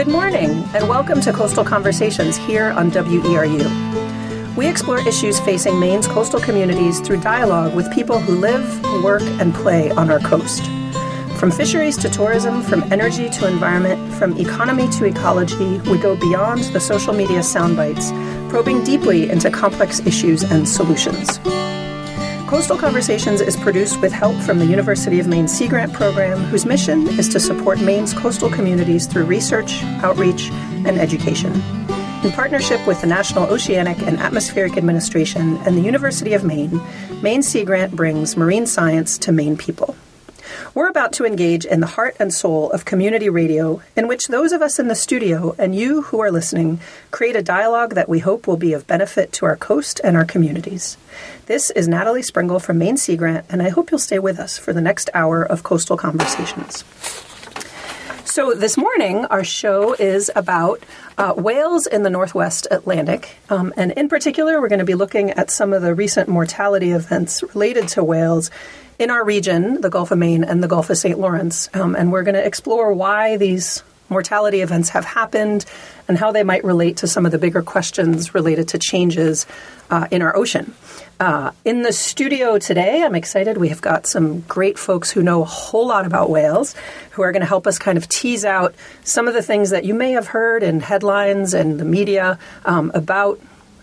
Good morning, and welcome to Coastal Conversations here on WERU. We explore issues facing Maine's coastal communities through dialogue with people who live, work, and play on our coast. From fisheries to tourism, from energy to environment, from economy to ecology, we go beyond the social media soundbites, probing deeply into complex issues and solutions. Coastal Conversations is produced with help from the University of Maine Sea Grant Program, whose mission is to support Maine's coastal communities through research, outreach, and education. In partnership with the National Oceanic and Atmospheric Administration and the University of Maine, Maine Sea Grant brings marine science to Maine people. We're about to engage in the heart and soul of community radio, in which those of us in the studio and you who are listening create a dialogue that we hope will be of benefit to our coast and our communities. This is Natalie Springuel from Maine Sea Grant, and I hope you'll stay with us for the next hour of Coastal Conversations. So, this morning, our show is about uh, whales in the Northwest Atlantic. Um, and in particular, we're going to be looking at some of the recent mortality events related to whales in our region, the Gulf of Maine and the Gulf of St. Lawrence. Um, and we're going to explore why these mortality events have happened and how they might relate to some of the bigger questions related to changes uh, in our ocean. Uh, in the studio today, I'm excited. We have got some great folks who know a whole lot about whales who are going to help us kind of tease out some of the things that you may have heard in headlines and the media um, about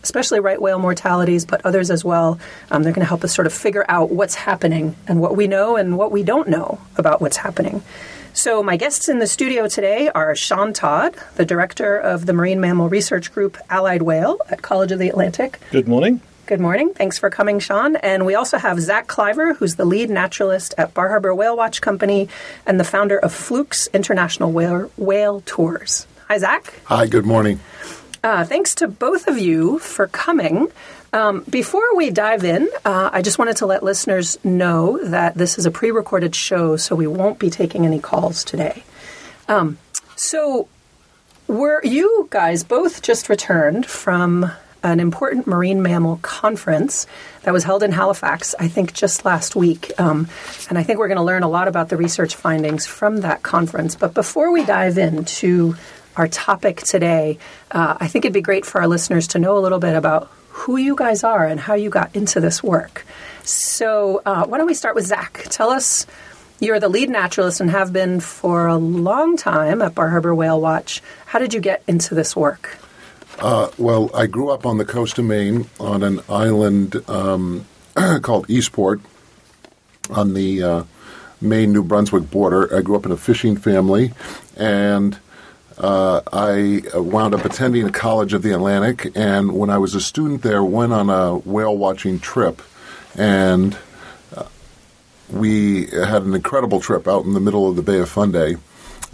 especially right whale mortalities, but others as well. Um, they're going to help us sort of figure out what's happening and what we know and what we don't know about what's happening. So, my guests in the studio today are Sean Todd, the director of the Marine Mammal Research Group Allied Whale at College of the Atlantic. Good morning. Good morning. Thanks for coming, Sean. And we also have Zach Klyver, who's the lead naturalist at Bar Harbor Whale Watch Company and the founder of Fluke's International Whale, Whale Tours. Hi, Zach. Hi, good morning. Uh, thanks to both of you for coming. Um, before we dive in, uh, I just wanted to let listeners know that this is a pre recorded show, so we won't be taking any calls today. Um, so, were you guys both just returned from an important marine mammal conference that was held in Halifax, I think just last week. Um, and I think we're going to learn a lot about the research findings from that conference. But before we dive into our topic today, uh, I think it'd be great for our listeners to know a little bit about who you guys are and how you got into this work. So, uh, why don't we start with Zach? Tell us. You're the lead naturalist and have been for a long time at Bar Harbor Whale Watch. How did you get into this work? Uh, well, I grew up on the coast of Maine on an island um, called Eastport on the uh, Maine New Brunswick border. I grew up in a fishing family, and uh, I wound up attending College of the Atlantic, and when I was a student there, went on a whale watching trip, and uh, we had an incredible trip out in the middle of the Bay of Fundy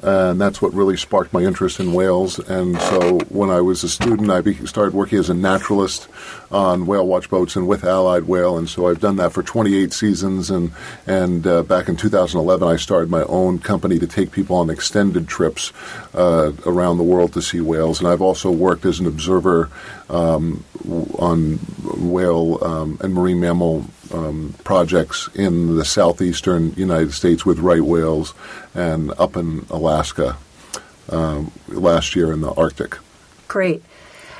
and that's what really sparked my interest in whales. And so when I was a student, I started working as a naturalist on whale watch boats and with Allied Whale, and so I've done that for 28 seasons. And and uh, back in 2011, I started my own company to take people on extended trips uh, around the world to see whales. And I've also worked as an observer um, on whale um, and marine mammal um, projects in the southeastern United States with right whales and up in Alaska um, last year in the Arctic. Great.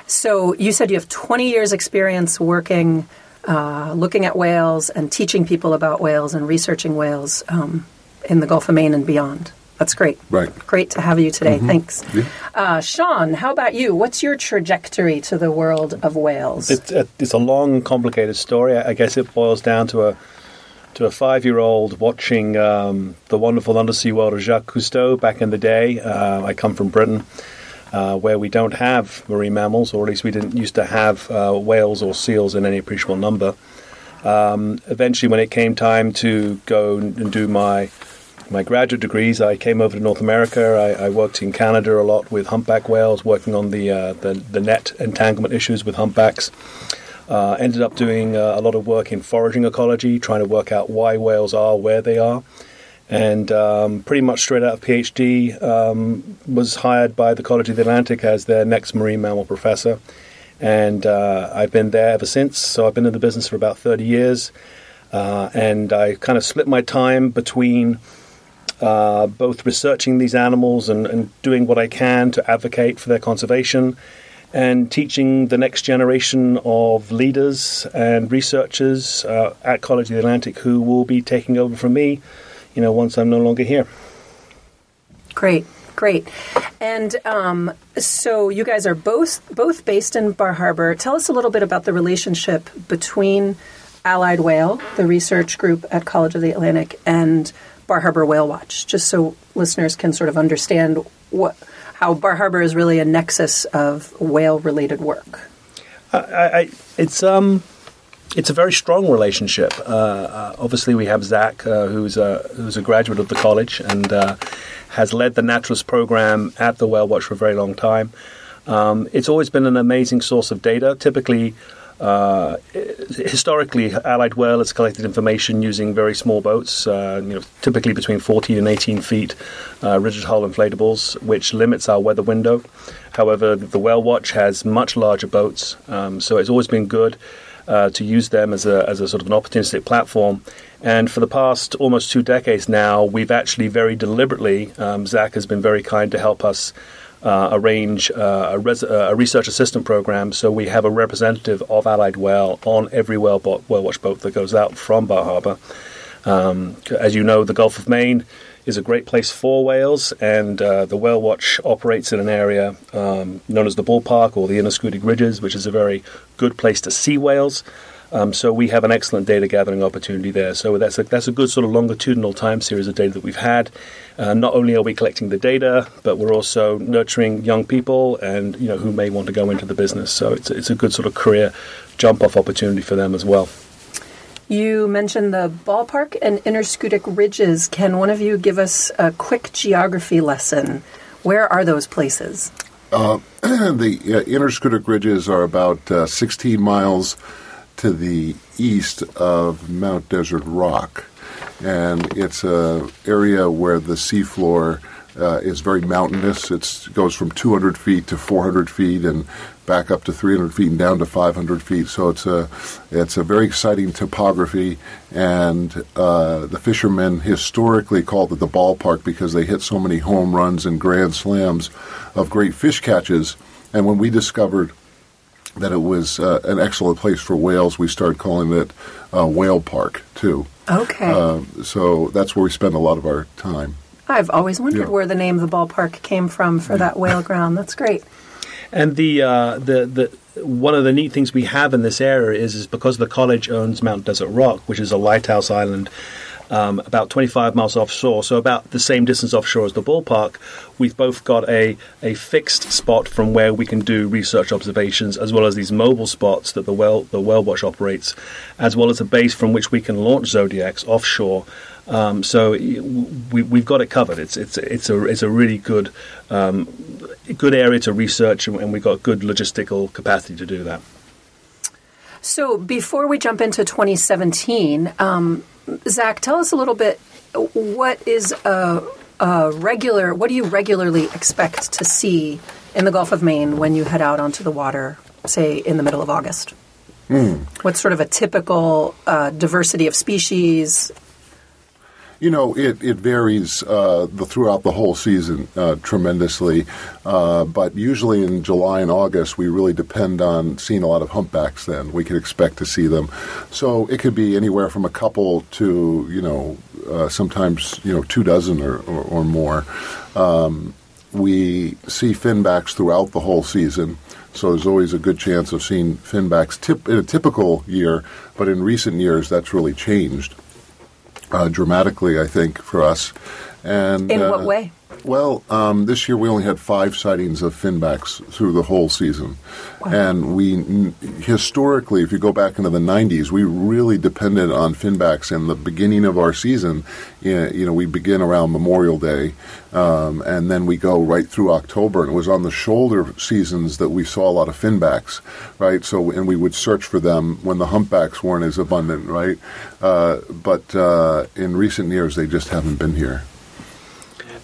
So you said you have 20 years experience working, uh, looking at whales and teaching people about whales and researching whales um, in the Gulf of Maine and beyond. That's great. Right. Great to have you today. Mm-hmm. Thanks. Yeah. Uh, Sean, how about you? What's your trajectory to the world of whales? It's a, it's a long, complicated story. I guess it boils down to a to a five year old watching um, the wonderful undersea world of Jacques Cousteau back in the day. Uh, I come from Britain. Uh, where we don't have marine mammals, or at least we didn't used to have uh, whales or seals in any appreciable number. Um, eventually, when it came time to go and do my my graduate degrees, I came over to North America. I, I worked in Canada a lot with humpback whales, working on the uh, the, the, net entanglement issues with humpbacks. Uh, ended up doing uh, a lot of work in foraging ecology, trying to work out why whales are where they are and um, pretty much straight out of PhD, um, was hired by the College of the Atlantic as their next marine mammal professor. And uh, I've been there ever since. So I've been in the business for about 30 years. Uh, and I kind of split my time between uh, both researching these animals and, and doing what I can to advocate for their conservation and teaching the next generation of leaders and researchers uh, at College of the Atlantic who will be taking over from me, you know, once I'm no longer here. Great, great. And um, so you guys are both both based in Bar Harbor. Tell us a little bit about the relationship between Allied Whale, the research group at College of the Atlantic, and Bar Harbor Whale Watch, just so listeners can sort of understand what how Bar Harbor is really a nexus of whale related work. I, I, it's um, it's a very strong relationship. Uh, uh, obviously, we have Zach, uh, who's a who's a graduate of the college and uh, has led the naturalist program at the Whale Watch for a very long time. Um, it's always been an amazing source of data. Typically, uh, historically, Allied Whale has collected information using very small boats, uh, you know, typically between 14 and 18 feet, uh, rigid hull inflatables, which limits our weather window. However, the Whale Watch has much larger boats, um, so it's always been good uh, to use them as a, as a sort of an opportunistic platform. And for the past almost two decades now, we've actually very deliberately, um, Zach has been very kind to help us uh, arrange uh, a, res- uh, a, research assistant program. So we have a representative of Allied Whale on every whale, bo- whale watch boat that goes out from Bar Harbor. Um, as you know, the Gulf of Maine is a great place for whales, and uh, the Whale Watch operates in an area um, known as the Ballpark or the Inner Ridges, which is a very good place to see whales. Um, so we have an excellent data gathering opportunity there. So that's a, that's a good sort of longitudinal time series of data that we've had. Uh, not only are we collecting the data, but we're also nurturing young people and you know who may want to go into the business. So it's it's a good sort of career jump off opportunity for them as well. You mentioned the ballpark and Inner Schoodic ridges. Can one of you give us a quick geography lesson? Where are those places? Uh, the uh, Inner Schoodic ridges are about uh, 16 miles to the east of Mount Desert Rock, and it's a area where the seafloor uh, is very mountainous. It goes from 200 feet to 400 feet, and back up to 300 feet and down to 500 feet. So it's a it's a very exciting topography, and uh, the fishermen historically called it the ballpark because they hit so many home runs and grand slams of great fish catches. And when we discovered that it was uh, an excellent place for whales. We started calling it uh, Whale Park too. Okay. Uh, so that's where we spend a lot of our time. I've always wondered yeah. where the name of the ballpark came from for that whale ground. That's great. And the uh, the the one of the neat things we have in this area is is because the college owns Mount Desert Rock, which is a lighthouse island um, about 25 miles offshore, so about the same distance offshore as the ballpark, we've both got a, a fixed spot from where we can do research observations, as well as these mobile spots that the well the Whale Watch operates, as well as a base from which we can launch Zodiacs offshore. Um, so we, we've got it covered. It's it's it's a it's a really good um, good area to research, and we've got good logistical capacity to do that. So before we jump into 2017, um, Zach, tell us a little bit. What is a, a, regular? What do you regularly expect to see in the Gulf of Maine when you head out onto the water, say in the middle of August? Mm. What's sort of a typical uh, diversity of species, you know, it, it varies uh, the, throughout the whole season uh, tremendously, uh, but usually in July and August we really depend on seeing a lot of humpbacks. Then we can expect to see them, so it could be anywhere from a couple to you know uh, sometimes you know two dozen or, or, or more. Um, we see finbacks throughout the whole season. So there's always a good chance of seeing finbacks tip, in a typical year, but in recent years that's really changed dramatically, I think, for us. And in uh, what way? Well, um, this year we only had five sightings of finbacks through the whole season, wow. and we historically, if you go back into the '90s, we really depended on finbacks in the beginning of our season. You know, we begin around Memorial Day, um, and then we go right through October. And it was on the shoulder seasons that we saw a lot of finbacks, right? So, and we would search for them when the humpbacks weren't as abundant, right? Uh, but uh, in recent years, they just haven't been here.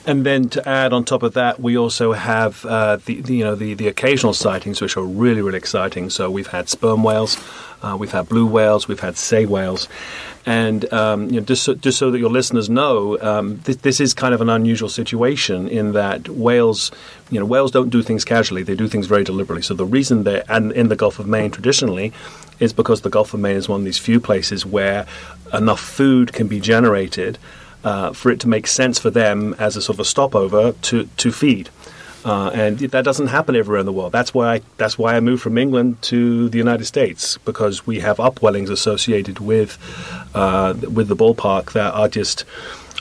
And then to add on top of that, we also have uh, the, the, you know the, the occasional sightings, which are really really exciting. So we've had sperm whales, uh, we've had blue whales, we've had sei whales, and um, you know, just so, just so that your listeners know, um, th- this is kind of an unusual situation in that whales, you know, whales don't do things casually; they do things very deliberately. So the reason they're and in the Gulf of Maine traditionally is because the Gulf of Maine is one of these few places where enough food can be generated uh, for it to make sense for them as a sort of a stopover to, to feed. Uh, and that doesn't happen everywhere in the world. That's why I, that's why I moved from England to the United States because we have upwellings associated with uh, with the ballpark that are just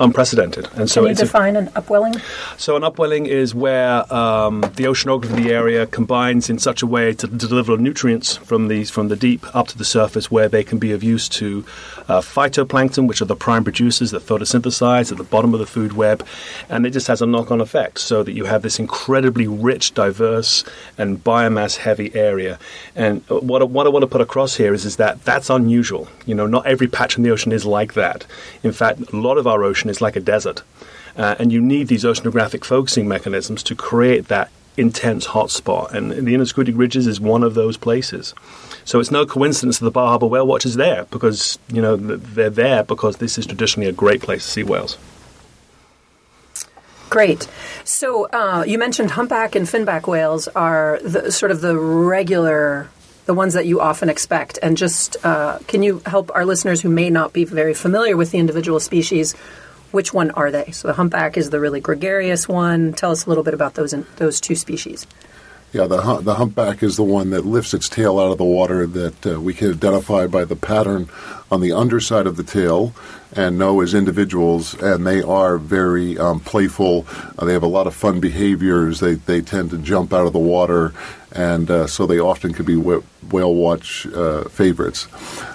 unprecedented. And so, Can you define a, an upwelling? So, an upwelling is where um, the oceanography of the area combines in such a way to, to, deliver nutrients from the from the deep up to the surface, where they can be of use to uh, phytoplankton, which are the prime producers that photosynthesize at the bottom of the food web, and it just has a knock-on effect, so that you have this incredibly rich, diverse, and biomass-heavy area. And what what I want to put across here is is that that's unusual. You know, not every patch in the ocean is like that. In fact, a lot of our ocean is like a desert. Uh, and you need these oceanographic focusing mechanisms to create that intense hotspot. And the Inner Innisquiddick Ridges is one of those places. So it's no coincidence that the Bar Harbor Whale Watch is there because, you know, they're there because this is traditionally a great place to see whales. Great. So uh, you mentioned humpback and finback whales are the, sort of the regular, the ones that you often expect. And just uh, can you help our listeners who may not be very familiar with the individual species which one are they? So the humpback is the really gregarious one. Tell us a little bit about those those two species. Yeah, the the humpback is the one that lifts its tail out of the water that uh, we can identify by the pattern on the underside of the tail and know as individuals, and they are very um, playful. Uh, they have a lot of fun behaviors. They they tend to jump out of the water, and uh, so they often could be whale watch uh, favorites.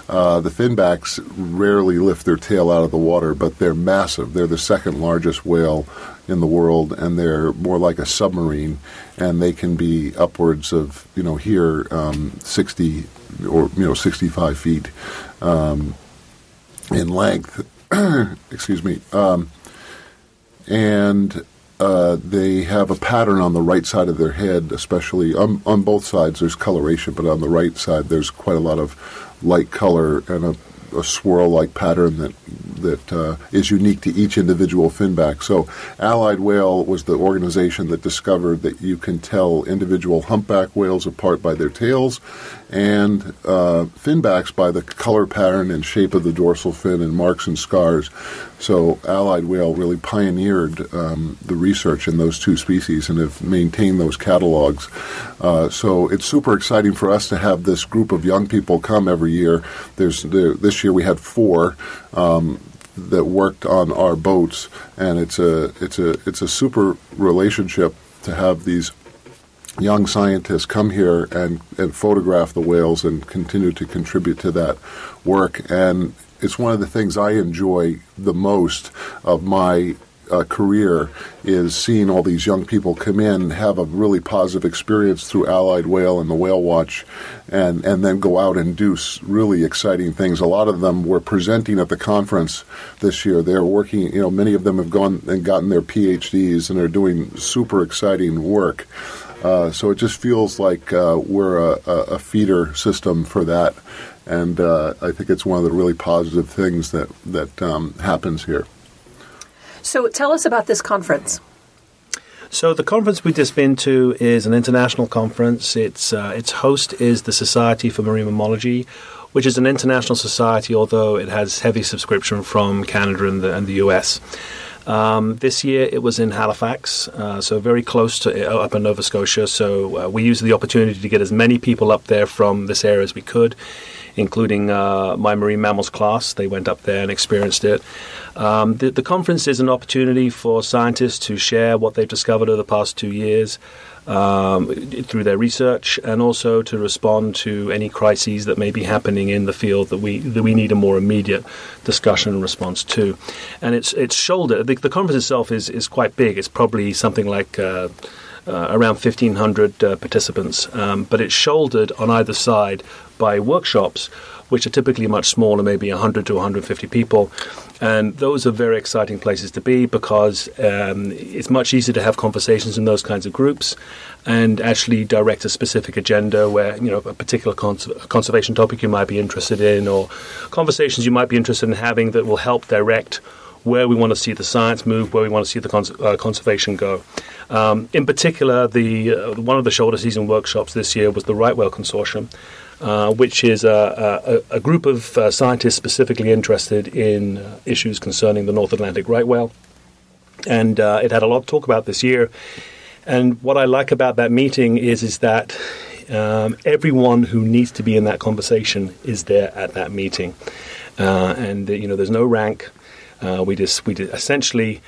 Uh, the finbacks rarely lift their tail out of the water, but they're massive. They're the second largest whale in the world, and they're more like a submarine, and they can be upwards of you know here um, sixty or you know sixty five feet um, in length. excuse me, um, and uh, they have a pattern on the right side of their head, especially on, on both sides. There's coloration, but on the right side, there's quite a lot of light color and a a swirl-like pattern that that uh, is unique to each individual finback. So, Allied Whale was the organization that discovered that you can tell individual humpback whales apart by their tails, and uh, finbacks by the color pattern and shape of the dorsal fin and marks and scars. So, Allied Whale really pioneered um, the research in those two species and have maintained those catalogs. Uh, so, it's super exciting for us to have this group of young people come every year. There's there, this year we had four um, that worked on our boats, and it's a it's a it's a super relationship to have these young scientists come here and, and photograph the whales and continue to contribute to that work. And it's one of the things I enjoy the most of my uh, career is seeing all these young people come in, have a really positive experience through Allied Whale and the Whale Watch, and, and then go out and do really exciting things. A lot of them were presenting at the conference this year. They're working, you know, many of them have gone and gotten their PhDs and are doing super exciting work. Uh, so it just feels like uh, we're a, a, feeder system for that, and uh, I think it's one of the really positive things that that um, happens here. So tell us about this conference. So the conference we've just been to is an international conference. Its uh, its host is the Society for Marine Mammalogy, which is an international society, although it has heavy subscription from Canada and the, and the US. Um, this year it was in Halifax, uh, so very close to uh, up in Nova Scotia. So uh, we used the opportunity to get as many people up there from this area as we could including uh, my marine mammals class. They went up there and experienced it. Um, the, the, conference is an opportunity for scientists to share what they've discovered over the past two years um, through their research, and also to respond to any crises that may be happening in the field that we that we need a more immediate discussion and response to. And it's it's shoulder. The, the conference itself is is quite big. It's probably something like. Uh, uh, around 1,500 uh, participants, um, but it's shouldered on either side by workshops, which are typically much smaller, maybe 100 to 150 people. And those are very exciting places to be because um, it's much easier to have conversations in those kinds of groups and actually direct a specific agenda where, you know, a particular cons- conservation topic you might be interested in or conversations you might be interested in having that will help direct where we want to see the science move, where we want to see the cons- uh, conservation go. Um, in particular, the uh, one of the shoulder season workshops this year was the Right Whale Consortium, uh, which is a, a, a group of uh, scientists specifically interested in uh, issues concerning the North Atlantic right whale. And uh, it had a lot to talk about this year. And what I like about that meeting is is that um, everyone who needs to be in that conversation is there at that meeting, and you know there's no rank. Uh, we just we essentially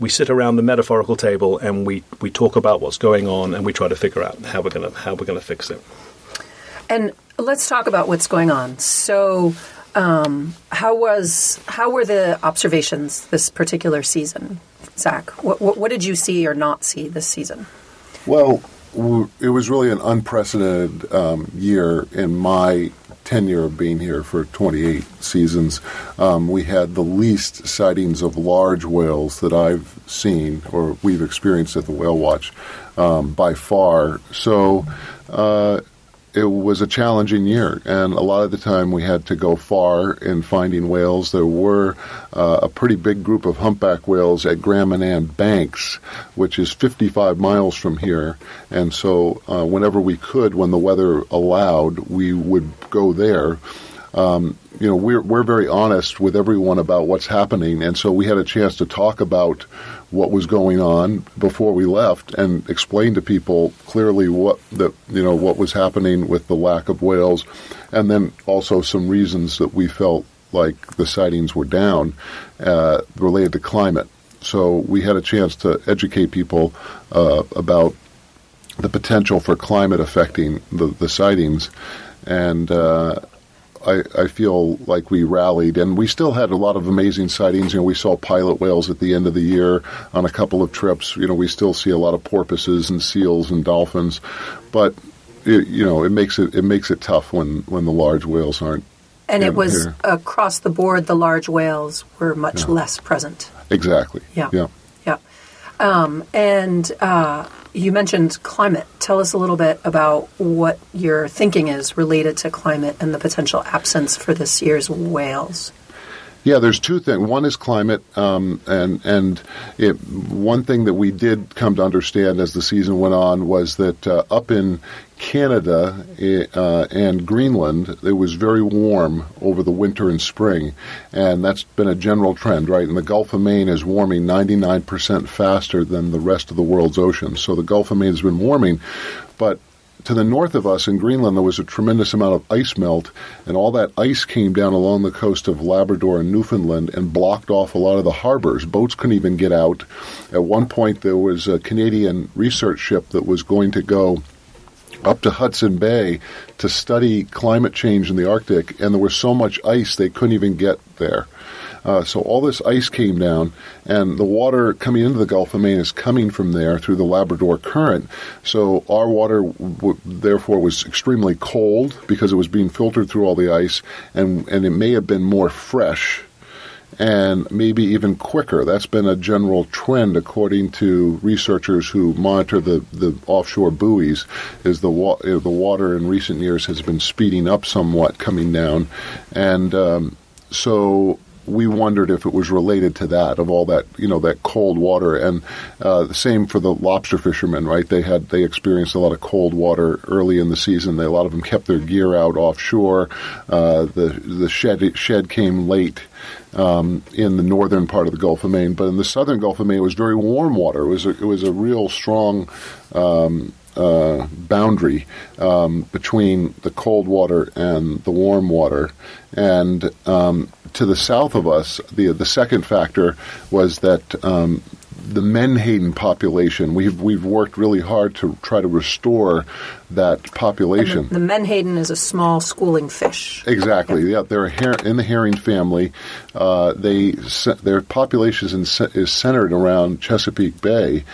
we sit around the metaphorical table and we, we talk about what's going on and we try to figure out how we're gonna how we're gonna fix it. And let's talk about what's going on. So, um, how was how were the observations this particular season, Zach? What, what, what did you see or not see this season? Well, it was really an unprecedented um, year in my tenure of being here for 28 seasons, um, we had the least sightings of large whales that I've seen or we've experienced at the Whale Watch um, by far. So uh, it was a challenging year, and a lot of the time we had to go far in finding whales. There were uh, a pretty big group of humpback whales at Grand Manan Banks, which is 55 miles from here, and so uh, whenever we could, when the weather allowed, we would go there. Um, you know, we're we're very honest with everyone about what's happening, and so we had a chance to talk about what was going on before we left and explain to people clearly what the you know what was happening with the lack of whales, and then also some reasons that we felt like the sightings were down uh, related to climate. So we had a chance to educate people uh, about the potential for climate affecting the, the sightings, and uh, I, I, feel like we rallied, and we still had a lot of amazing sightings. You know, we saw pilot whales at the end of the year on a couple of trips. You know, we still see a lot of porpoises and seals and dolphins, but it, you know, it makes it it makes it tough when when the large whales aren't. And it was here. across the board. The large whales were much yeah. less present. Exactly. Yeah. Yeah. Yeah. Um, and uh, you mentioned climate. Tell us a little bit about what your thinking is related to climate and the potential absence for this year's whales. Yeah, there's two things. One is climate, um, and and it, one thing that we did come to understand as the season went on was that uh, up in Canada uh, and Greenland, it was very warm over the winter and spring, and that's been a general trend, right? And the Gulf of Maine is warming 99% faster than the rest of the world's oceans. So the Gulf of Maine has been warming, but to the north of us in Greenland, there was a tremendous amount of ice melt, and all that ice came down along the coast of Labrador and Newfoundland and blocked off a lot of the harbors. Boats couldn't even get out. At one point, there was a Canadian research ship that was going to go up to Hudson Bay to study climate change in the Arctic, and there was so much ice they couldn't even get there. Uh, so all this ice came down, and the water coming into the Gulf of Maine is coming from there through the Labrador Current. So our water, w- therefore, was extremely cold because it was being filtered through all the ice, and and it may have been more fresh and maybe even quicker. That's been a general trend, according to researchers who monitor the, the offshore buoys. Is the wa- the water in recent years has been speeding up somewhat, coming down, and um, so we wondered if it was related to that of all that you know that cold water. And uh, the same for the lobster fishermen right? They had they experienced a lot of cold water early in the season. They, a lot of them kept their gear out offshore. Uh, the the shed shed came late um, in the northern part of the Gulf of Maine. But in the southern Gulf of Maine it was very warm water. It was a, it was a real strong um, uh, boundary um, between the cold water and the warm water. And um, to the south of us, the the second factor was that um, the Menhaden population. We've we've worked really hard to try to restore that population. The, the, Menhaden is a small schooling fish. Exactly. Yeah, they're her- in the herring family. Uh, they their population is, is centered around Chesapeake Bay,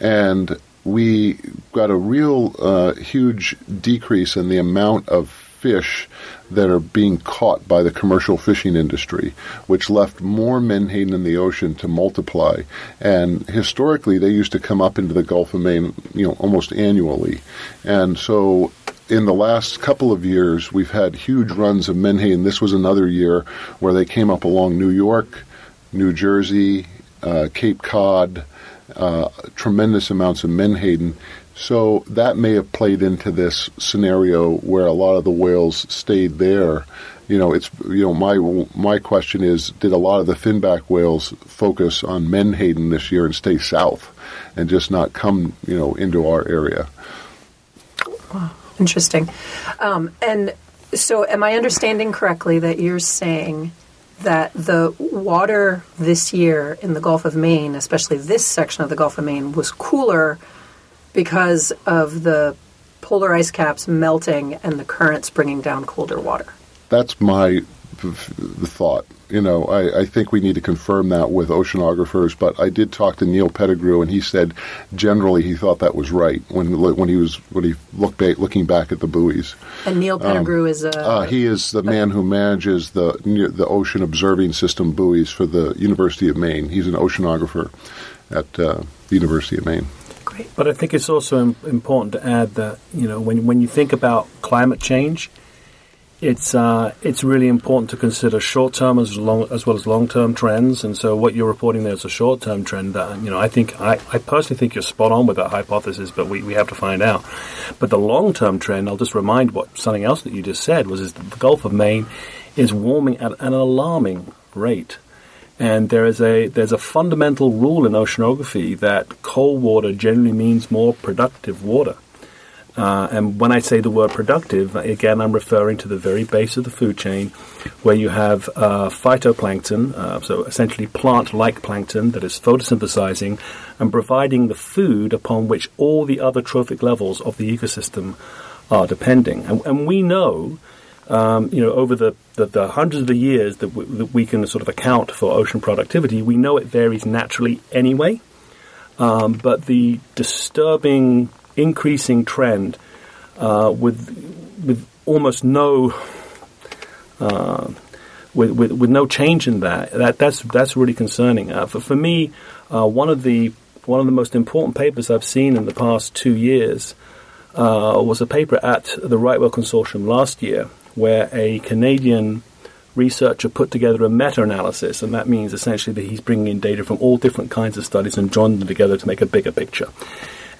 and we got a real uh, huge decrease in the amount of fish that are being caught by the commercial fishing industry, which left more menhaden in the ocean to multiply. And historically, they used to come up into the Gulf of Maine, you know, almost annually. And so in the last couple of years, we've had huge runs of menhaden. This was another year where they came up along New York, New Jersey, uh, Cape Cod, uh, tremendous amounts of menhaden. So that may have played into this scenario where a lot of the whales stayed there. You know, it's you know my my question is, did a lot of the finback whales focus on menhaden this year and stay south, and just not come you know into our area? Wow, interesting. Um, and so, am I understanding correctly that you're saying that the water this year in the Gulf of Maine, especially this section of the Gulf of Maine, was cooler because of the polar ice caps melting and the currents bringing down colder water. That's my thought. You know, I, I, think we need to confirm that with oceanographers. But I did talk to Neil Pettigrew, and he said generally he thought that was right when when he was when he looked back, looking back at the buoys. And Neil Pettigrew um, is a uh, he is the man who manages the the ocean observing system buoys for the University of Maine. He's an oceanographer at uh, the University of Maine. But I think it's also important to add that you know when when you think about climate change it's uh, it's really important to consider short term as long as well as long term trends. And so, what you're reporting there is a short term trend. That, you know, I think I, I personally think you're spot on with that hypothesis, but we, we have to find out. But the long term trend, I'll just remind what something else that you just said was is the Gulf of Maine is warming at an alarming rate. And there is a there's a fundamental rule in oceanography that cold water generally means more productive water. Uh, and when I say the word productive, again, I'm referring to the very base of the food chain where you have uh, phytoplankton, uh, so essentially plant like plankton that is photosynthesizing and providing the food upon which all the other trophic levels of the ecosystem are depending. And, and we know. Um, you know, over the, the, the, hundreds of the years that, w- that we can sort of account for ocean productivity, we know it varies naturally anyway. Um, but the disturbing increasing trend uh, with with almost no uh, with, with, with no change in that. That that's that's really concerning. Uh, for for me, uh, one of the one of the most important papers I've seen in the past two years uh, was a paper at the Right Whale Consortium last year, where a Canadian researcher put together a meta-analysis, and that means essentially that he's bringing in data from all different kinds of studies and joining them together to make a bigger picture.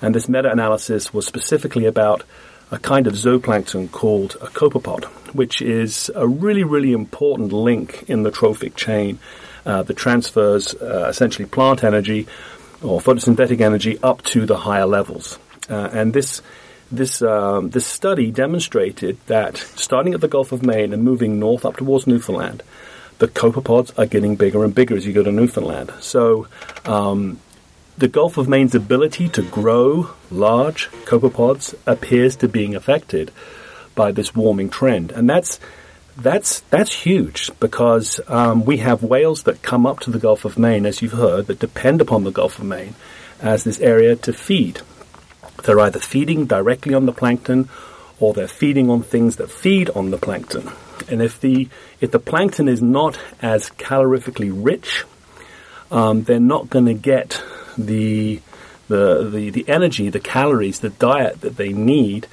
And this meta analysis was specifically about a kind of zooplankton called a copepod, which is a really, really important link in the trophic chain uh, that transfers uh, essentially plant energy or photosynthetic energy up to the higher levels. Uh, and this this um, this study demonstrated that starting at the Gulf of Maine and moving north up towards Newfoundland, the copepods are getting bigger and bigger as you go to Newfoundland. So um, the Gulf of Maine's ability to grow large copepods appears to being affected by this warming trend, and that's that's that's huge because um, we have whales that come up to the Gulf of Maine, as you've heard, that depend upon the Gulf of Maine as this area to feed. They're either feeding directly on the plankton, or they're feeding on things that feed on the plankton. And if the if the plankton is not as calorifically rich, um, they're not going to get the, the, the, the energy, the calories, the diet that they need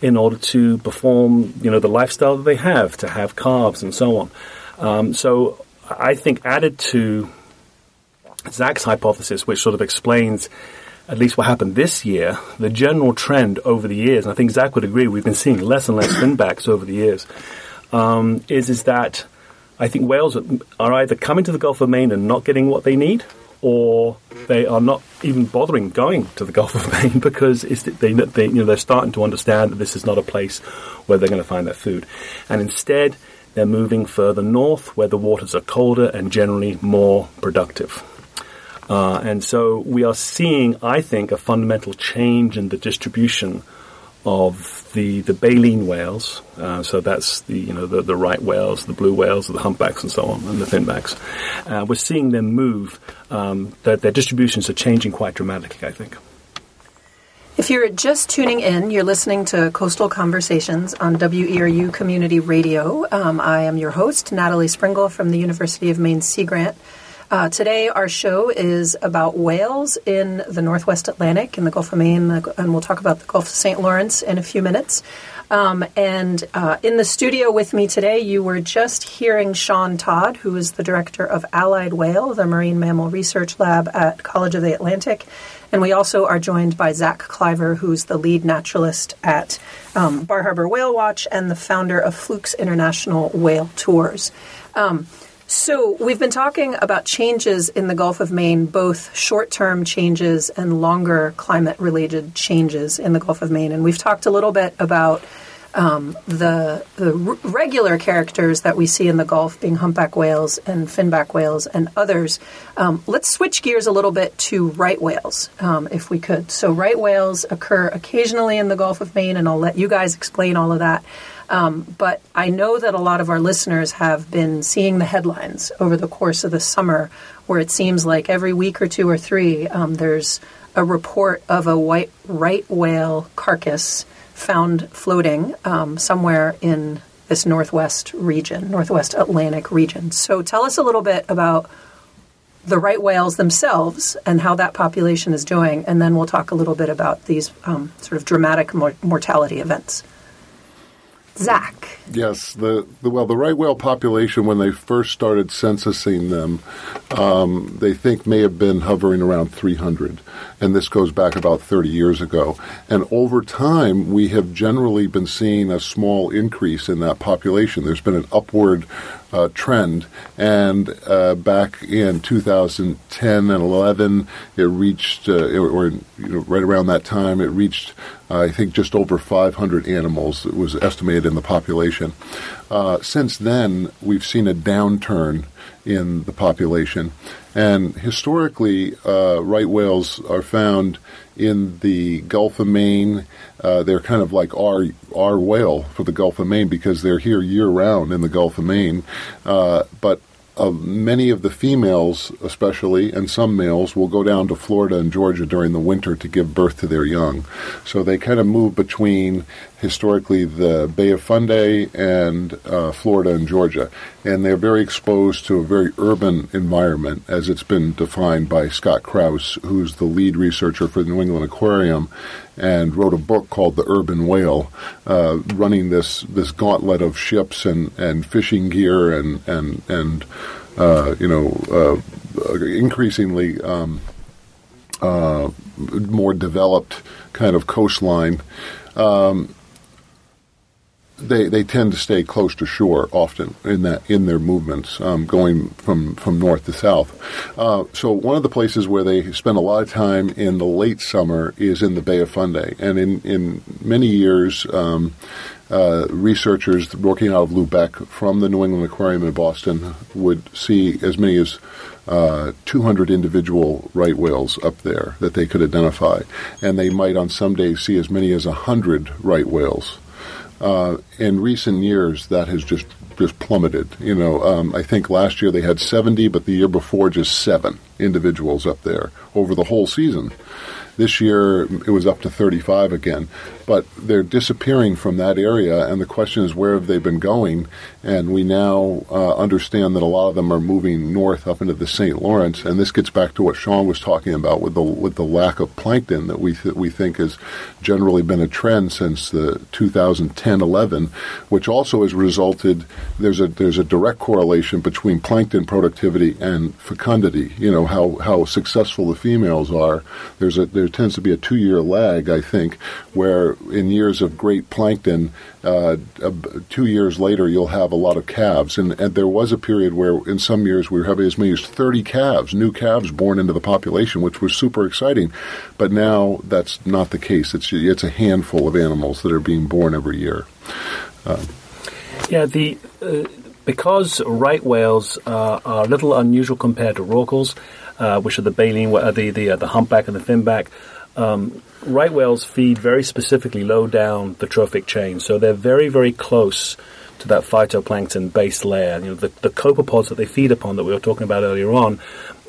in order to perform, you know, the lifestyle that they have, to have carbs and so on. Um, so I think added to Zach's hypothesis, which sort of explains at least what happened this year, the general trend over the years, and I think Zach would agree, we've been seeing less and less finbacks over the years, um, is, is that I think whales are either coming to the Gulf of Maine and not getting what they need, or they are not even bothering going to the Gulf of Maine because they, they, you know, they're starting to understand that this is not a place where they're going to find their food. And instead, they're moving further north where the waters are colder and generally more productive. Uh, and so we are seeing, I think, a fundamental change in the distribution of the the baleen whales. Uh, so that's the you know the, the right whales, the blue whales, the humpbacks, and so on, and the finbacks. Uh, we're seeing them move. Um, their, their distributions are changing quite dramatically. I think. If you're just tuning in, you're listening to Coastal Conversations on WERU Community Radio. Um, I am your host, Natalie Springuel from the University of Maine Sea Grant. Uh, today, our show is about whales in the Northwest Atlantic in the Gulf of Maine, and we'll talk about the Gulf of St. Lawrence in a few minutes. Um, and uh, in the studio with me today, you were just hearing Sean Todd, who is the director of Allied Whale, the Marine Mammal Research Lab at College of the Atlantic. And we also are joined by Zach Klyver, who's the lead naturalist at um, Bar Harbor Whale Watch and the founder of Fluke's International Whale Tours. Um, so, we've been talking about changes in the Gulf of Maine, both short term changes and longer climate related changes in the Gulf of Maine. And we've talked a little bit about um, the, the r- regular characters that we see in the Gulf, being humpback whales and finback whales and others. Um, let's switch gears a little bit to right whales, um, if we could. So, right whales occur occasionally in the Gulf of Maine, and I'll let you guys explain all of that. Um, but I know that a lot of our listeners have been seeing the headlines over the course of the summer where it seems like every week or two or three um, there's a report of a white right whale carcass found floating um, somewhere in this northwest region, northwest Atlantic region. So tell us a little bit about the right whales themselves and how that population is doing, and then we'll talk a little bit about these um, sort of dramatic mor- mortality events. Zach. Yes, the, the, well, the right whale population when they first started censusing them, um, they think may have been hovering around 300, and this goes back about 30 years ago. And over time, we have generally been seeing a small increase in that population. There's been an upward uh, trend. And uh, back in 2010 and 11, it reached, uh, or you know, right around that time, it reached, I think, just over 500 animals. It was estimated in the population. Uh, since then, we've seen a downturn in the population. And historically, uh, right whales are found in the Gulf of Maine. Uh, they're kind of like our our whale for the Gulf of Maine because they're here year round in the Gulf of Maine. Uh, but many of the females, especially, and some males, will go down to Florida and Georgia during the winter to give birth to their young. So they kind of move between historically the Bay of Fundy and uh, Florida and Georgia. And they're very exposed to a very urban environment, as it's been defined by Scott Kraus, who's the lead researcher for the New England Aquarium and wrote a book called The Urban Whale, uh, running this, this gauntlet of ships and, and fishing gear and, and, and uh, you know, uh, increasingly um, uh, more developed kind of coastline. Um, they they tend to stay close to shore often in that in their movements, um, going from from north to south. Uh, so one of the places where they spend a lot of time in the late summer is in the Bay of Fundy, and in in many years. Um, uh, researchers working out of Lubec from the New England Aquarium in Boston would see as many as uh, 200 individual right whales up there that they could identify, and they might on some days see as many as 100 right whales. Uh, in recent years, that has just just plummeted. You know, um, I think last year they had 70, but the year before just seven individuals up there over the whole season. This year it was up to 35 again, but they're disappearing from that area, and the question is where have they been going? And we now uh, understand that a lot of them are moving north up into the St. Lawrence, and this gets back to what Sean was talking about with the with the lack of plankton that we th- we think has generally been a trend since the 2010-11, which also has resulted there's a there's a direct correlation between plankton productivity and fecundity. You know how how successful the females are. There's a there tends to be a two year lag, I think, where in years of great plankton, uh, two years later you'll have a lot of calves. And, and, there was a period where in some years we were having as many as 30 calves, new calves born into the population, which was super exciting. But now that's not the case. It's, it's a handful of animals that are being born every year. Uh, yeah, the. Uh, because right whales uh, are a little unusual compared to rorquals, uh, which are the baleen, uh, the the, uh, the humpback and the finback. Um, right whales feed very specifically low down the trophic chain, so they're very very close to that phytoplankton base layer. You know, the, the copepods that they feed upon that we were talking about earlier on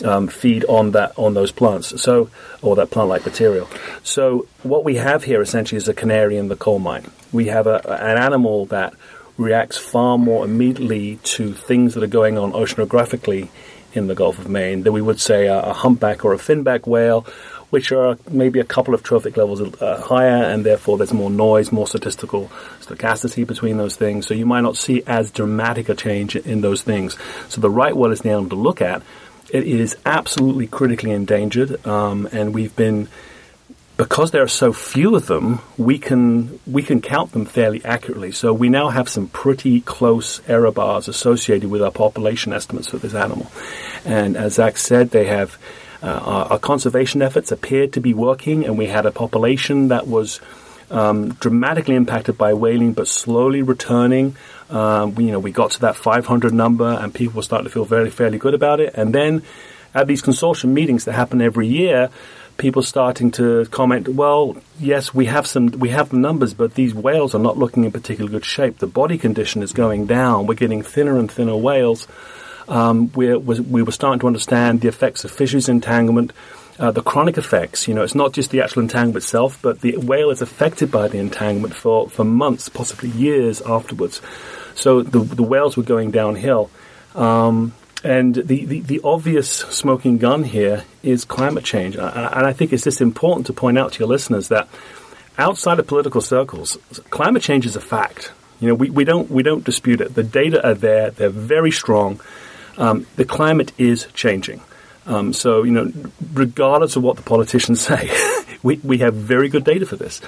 um, feed on that on those plants. So, or that plant-like material. So, what we have here essentially is a canary in the coal mine. We have a, an animal that reacts far more immediately to things that are going on oceanographically in the Gulf of Maine than we would say a, a humpback or a finback whale, which are maybe a couple of trophic levels uh, higher, and therefore there's more noise, more statistical stochasticity between those things. So you might not see as dramatic a change in those things. So the right whale is now to look at. It is absolutely critically endangered, um, and we've been because there are so few of them, we can we can count them fairly accurately. So we now have some pretty close error bars associated with our population estimates for this animal. And as Zach said, they have our, our, conservation efforts appeared to be working, and we had a population that was um, dramatically impacted by whaling, but slowly returning. Um, we, you know, we got to that 500 number, and people were starting to feel very fairly good about it. And then at these consortium meetings that happen every year people starting to comment, well, yes, we have some, we have the numbers, but these whales are not looking in particularly good shape. The body condition is going down. We're getting thinner and thinner whales. Um, we're, we were starting to understand the effects of fisheries entanglement, uh, the chronic effects. You know, it's not just the actual entanglement itself, but the whale is affected by the entanglement for, for months, possibly years afterwards. So the, the whales were going downhill. Um, and the, the, the, obvious smoking gun here is climate change. And I think it's just important to point out to your listeners that outside of political circles, climate change is a fact. You know, we, we, don't, we don't dispute it. The data are there, they're very strong. Um, the climate is changing. Um, so, you know, regardless of what the politicians say, we, we have very good data for this.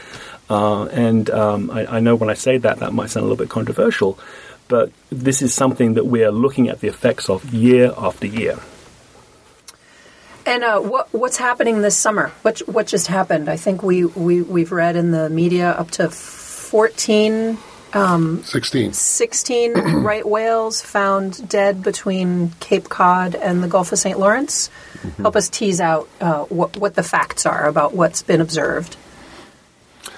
Uh, and um, I, I know when I say that, that might sound a little bit controversial but this is something that we are looking at the effects of year after year. And uh, what what's happening this summer? What what just happened? I think we we we've read in the media up to fourteen. Um, 16. 16 right whales found dead between Cape Cod and the Gulf of St. Lawrence. Mm-hmm. Help us tease out uh, what, what the facts are about what's been observed.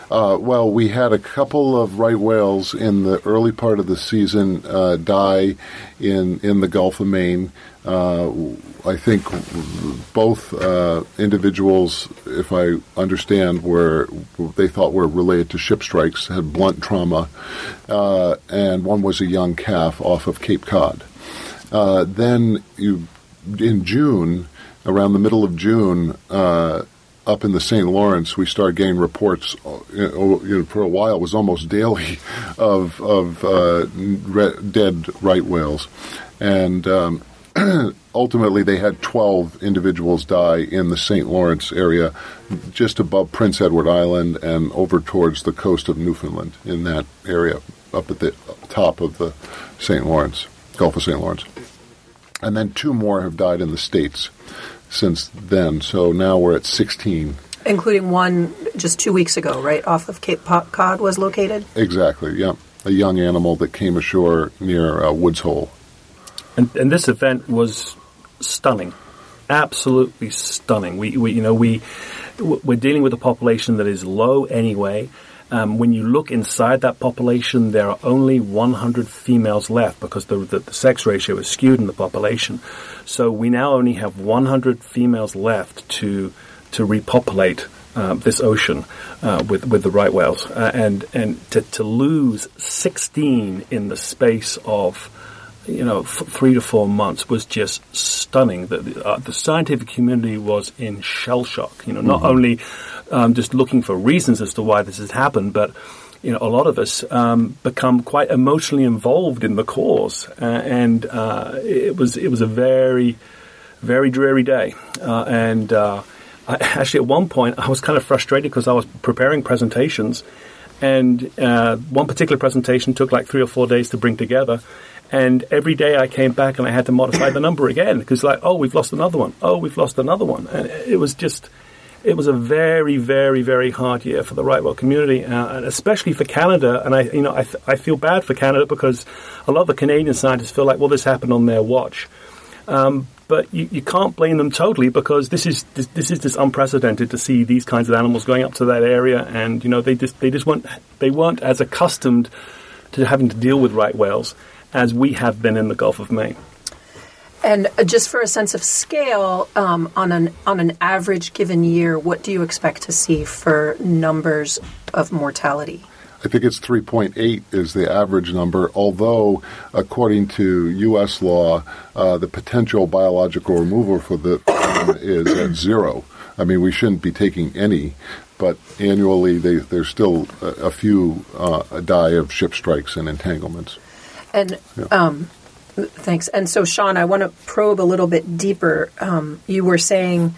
Uh, well, we had a couple of right whales in the early part of the season uh, die in in the Gulf of Maine. Uh, I think both uh, individuals, if I understand, were they thought were related to ship strikes, had blunt trauma, uh, and one was a young calf off of Cape Cod. Uh, then you, in June, around the middle of June up in the St. Lawrence, we started getting reports. Uh, you know, for a while, it was almost daily of of uh, re- dead right whales, and um, ultimately they had 12 individuals die in the St. Lawrence area, just above Prince Edward Island and over towards the coast of Newfoundland. In that area, up at the top of the St. Lawrence, Gulf of St. Lawrence, and then two more have died in the states since then. So now we're at 16. Including one just two weeks ago, right, off of Cape Cod was located? Exactly, yeah. A young animal that came ashore near uh, Woods Hole. And, and this event was stunning, absolutely stunning. We, we, you know, we we're dealing with a population that is low anyway. Um, when you look inside that population, there are only 100 females left because the, the, the, sex ratio is skewed in the population. So we now only have 100 females left to to repopulate uh, this ocean uh, with with the right whales, uh, and and to, to lose 16 in the space of you know f- three to four months was just stunning. The, uh, the scientific community was in shell shock. You know, not mm-hmm. only um, just looking for reasons as to why this has happened, but you know, a lot of us um, become quite emotionally involved in the cause, uh, and uh, it was it was a very, very dreary day. Uh, and uh, I, actually, at one point, I was kind of frustrated because I was preparing presentations, and uh, one particular presentation took like three or four days to bring together. And every day I came back and I had to modify the number again because, like, oh, we've lost another one. Oh, we've lost another one. And it was just it was a very, very, very hard year for the right whale community, uh, and especially for Canada. And I, you know, I, th- I feel bad for Canada because a lot of the Canadian scientists feel like, well, this happened on their watch. Um, but you, you, can't blame them totally because this is this, this, is just unprecedented to see these kinds of animals going up to that area, and you know they just they just weren't they weren't as accustomed to having to deal with right whales as we have been in the Gulf of Maine. And uh, just for a sense of scale, um, on an on an average given year, what do you expect to see for numbers of mortality? I think it's 3.8 is the average number, although, according to U.S. law, uh, the potential biological removal for the is at zero. I mean, we shouldn't be taking any, but annually they, there's still a, a few uh, die of ship strikes and entanglements. And Yeah. um, thanks. And so, Sean, I want to probe a little bit deeper. Um, you were saying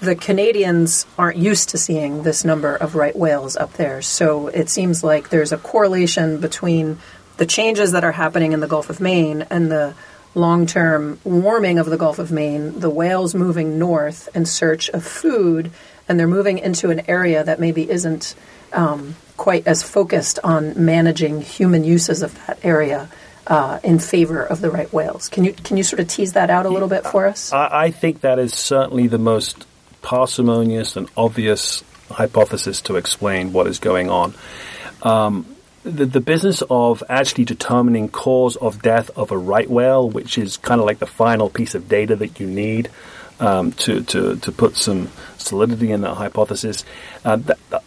the Canadians aren't used to seeing this number of right whales up there. So it seems like there's a correlation between the changes that are happening in the Gulf of Maine and the long term warming of the Gulf of Maine, the whales moving north in search of food, and they're moving into an area that maybe isn't um, quite as focused on managing human uses of that area. Uh, in favor of the right whales, can you can you sort of tease that out a little bit for us? I, I think that is certainly the most parsimonious and obvious hypothesis to explain what is going on. Um, the, the business of actually determining cause of death of a right whale, which is kind of like the final piece of data that you need um, to, to, to put some solidity in that hypothesis, uh, that, that,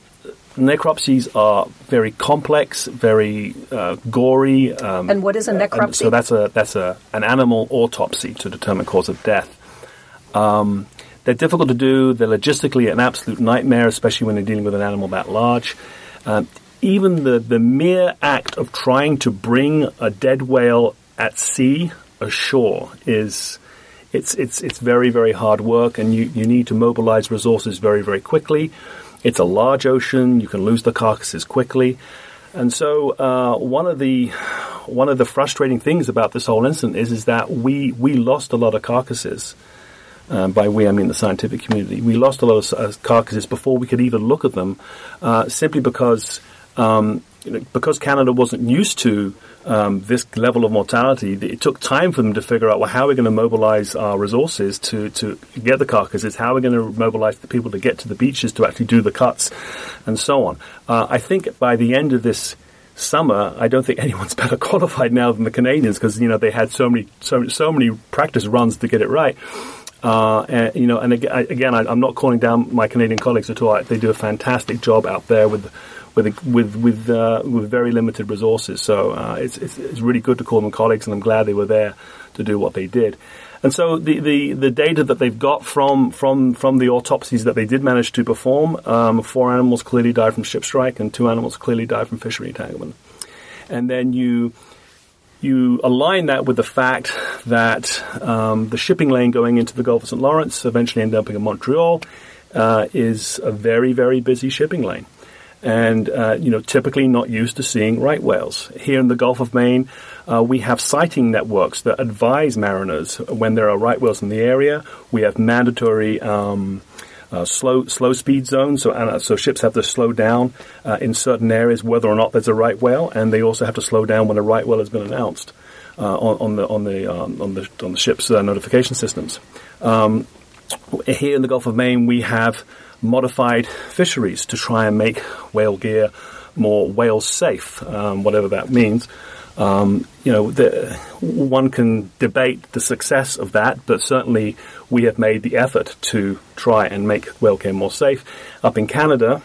necropsies are very complex, very uh, gory. Um, And what is a necropsy? so that's a that's a an animal autopsy to determine cause of death. Um, they're difficult to do. They're logistically an absolute nightmare, especially when they're dealing with an animal that large. Um, even the, the mere act of trying to bring a dead whale at sea ashore is it's it's it's very very hard work, and you, you need to mobilize resources very very quickly. It's a large ocean; you can lose the carcasses quickly, and so uh, one of the one of the frustrating things about this whole incident is is that we we lost a lot of carcasses. Um, by we, I mean the scientific community. We lost a lot of uh, carcasses before we could even look at them, uh, simply because um, know, because Canada wasn't used to um, this level of mortality. It took time for them to figure out well how we're going to mobilize our resources to to get the carcasses, how we're going to mobilize the people to get to the beaches to actually do the cuts, and so on. Uh, I think by the end of this summer, I don't think anyone's better qualified now than the Canadians because you know they had so many so so many practice runs to get it right. Uh, and, you know, and again, I, I'm not calling down my Canadian colleagues at all. They do a fantastic job out there with with with with, uh, with very limited resources. So uh, it's, it's it's really good to call them colleagues, and I'm glad they were there to do what they did. And so the, the, the data that they've got from, from, from the autopsies that they did manage to perform, um, four animals clearly died from ship strike, and two animals clearly died from fishery entanglement. And then you you align that with the fact that um, the shipping lane going into the Gulf of St. Lawrence, eventually ending up in Montreal, uh, is a very, very busy shipping lane. And, uh, you know, typically not used to seeing right whales. Here in the Gulf of Maine, uh, we have sighting networks that advise mariners when there are right whales in the area. We have mandatory um, uh, slow slow speed zones, so uh, so ships have to slow down uh, in certain areas whether or not there's a right whale, and they also have to slow down when a right whale has been announced uh, on, on the on the um, on the on the ship's notification systems. Um, here in the Gulf of Maine, we have modified fisheries to try and make whale gear more whale safe, um, whatever that means. Um, you know, the, one can debate the success of that, but certainly we have made the effort to try and make whale care more safe. Up in Canada,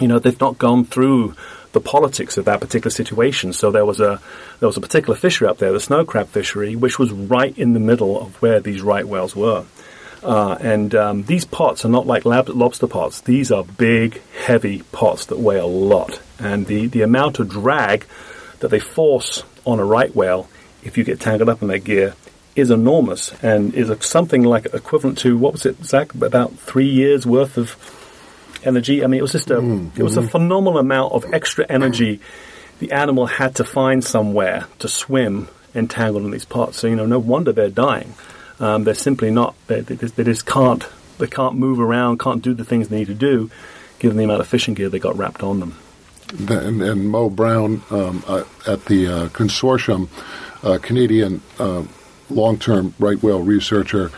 you know, they've not gone through the politics of that particular situation. So there was a there was a particular fishery up there, the snow crab fishery, which was right in the middle of where these right whales were. Uh, and um, these pots are not like lab- lobster pots. These are big, heavy pots that weigh a lot. And the, the amount of drag that they force on a right whale, if you get tangled up in their gear, is enormous and is a, something like equivalent to what was it, Zach? About three years worth of energy. I mean, it was just a it was a phenomenal amount of extra energy the animal had to find somewhere to swim entangled in these pots. So you know, no wonder they're dying. Um, they're simply not. They, they, just- can't. They can't move around. Can't do the things they need to do, given the amount of fishing gear they got wrapped on them. and, and Mo Brown um, uh, at the uh, consortium, uh, Canadian uh, long-term right whale researcher,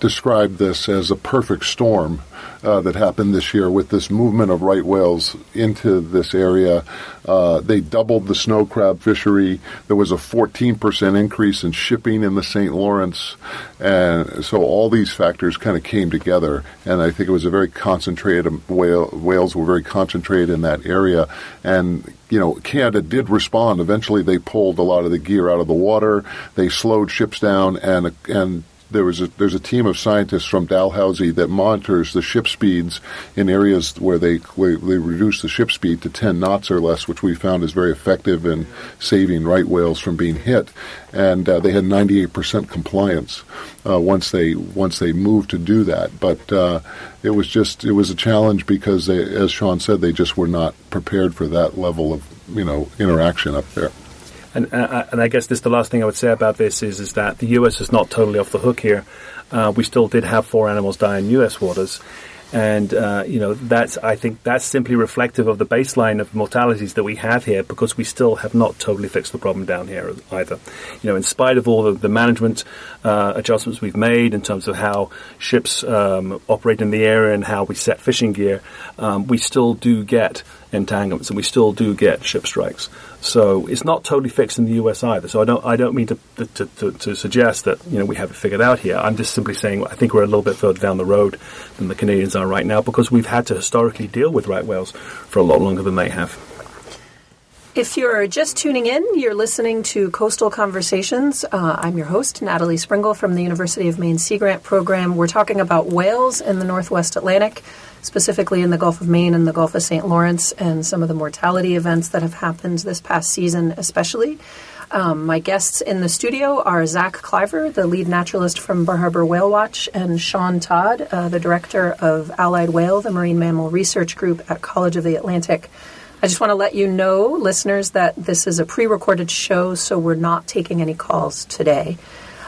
described this as a perfect storm uh, that happened this year with this movement of right whales into this area. Uh, they doubled the snow crab fishery. There was a 14% increase in shipping in the St. Lawrence. And so all these factors kind of came together. And I think it was a very concentrated, whale, whales were very concentrated in that area. And you know, Canada did respond. Eventually, they pulled a lot of the gear out of the water. They slowed ships down, and and there was a, there's a team of scientists from Dalhousie that monitors the ship speeds in areas where they where they reduce the ship speed to 10 knots or less, which we found is very effective in saving right whales from being hit. And uh, they had 98% compliance uh, once they once they moved to do that. But uh, it was just it was a challenge because they, as Sean said, they just were not prepared for that level of you know interaction up there. And, uh, and I guess this the last thing I would say about this is is that the U.S. is not totally off the hook here. Uh, we still did have four animals die in U.S. waters, and uh, you know that's I think that's simply reflective of the baseline of mortalities that we have here because we still have not totally fixed the problem down here either. You know, in spite of all the, the management uh, adjustments we've made in terms of how ships um, operate in the area and how we set fishing gear, um, we still do get entanglements and we still do get ship strikes. So it's not totally fixed in the US either. So I don't I don't mean to, to, to, to, suggest that you know we have it figured out here. I'm just simply saying I think we're a little bit further down the road than the Canadians are right now because we've had to historically deal with right whales for a lot longer than they have. If you're just tuning in, you're listening to Coastal Conversations. Uh, I'm your host, Natalie Springuel from the University of Maine Sea Grant Program. We're talking about whales in the Northwest Atlantic specifically in the Gulf of Maine and the Gulf of St. Lawrence, and some of the mortality events that have happened this past season, especially. Um, my guests in the studio are Zach Klyver, the lead naturalist from Bar Harbor Whale Watch, and Sean Todd, uh, the director of Allied Whale, the marine mammal research group at College of the Atlantic. I just want to let you know, listeners, that this is a pre recorded show, so we're not taking any calls today.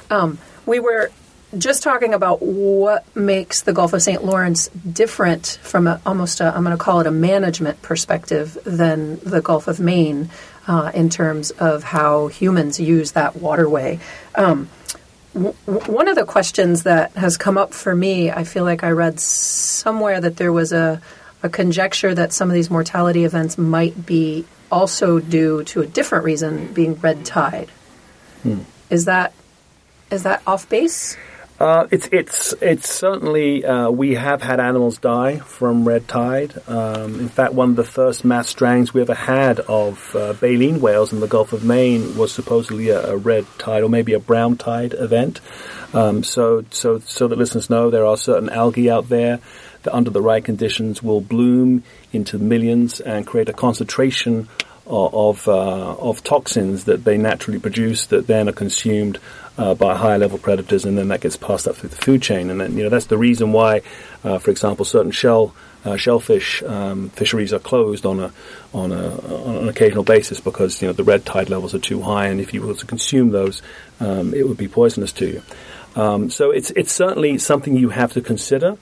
Um, we were just talking about what makes the Gulf of St. Lawrence different from a, almost a, I'm going to call it a management perspective than the Gulf of Maine uh, in terms of how humans use that waterway. Um, w- one of the questions that has come up for me, I feel like I read somewhere that there was a, a conjecture that some of these mortality events might be also due to a different reason, being red tide. Hmm. Is that is that off base? Uh, it's it's it's certainly uh, we have had animals die from red tide. Um, in fact, one of the first mass strandings we ever had of uh, baleen whales in the Gulf of Maine was supposedly a, a red tide or maybe a brown tide event. Um, so so so that listeners know, there are certain algae out there that, under the right conditions, will bloom into millions and create a concentration of uh, of toxins that they naturally produce that then are consumed uh, by higher level predators, and then that gets passed up through the food chain. And then, you know that's the reason why, uh, for example, certain shell uh, shellfish um, fisheries are closed on a on a on an occasional basis because you know the red tide levels are too high, and if you were to consume those, um, it would be poisonous to you. Um, so it's it's certainly something you have to consider.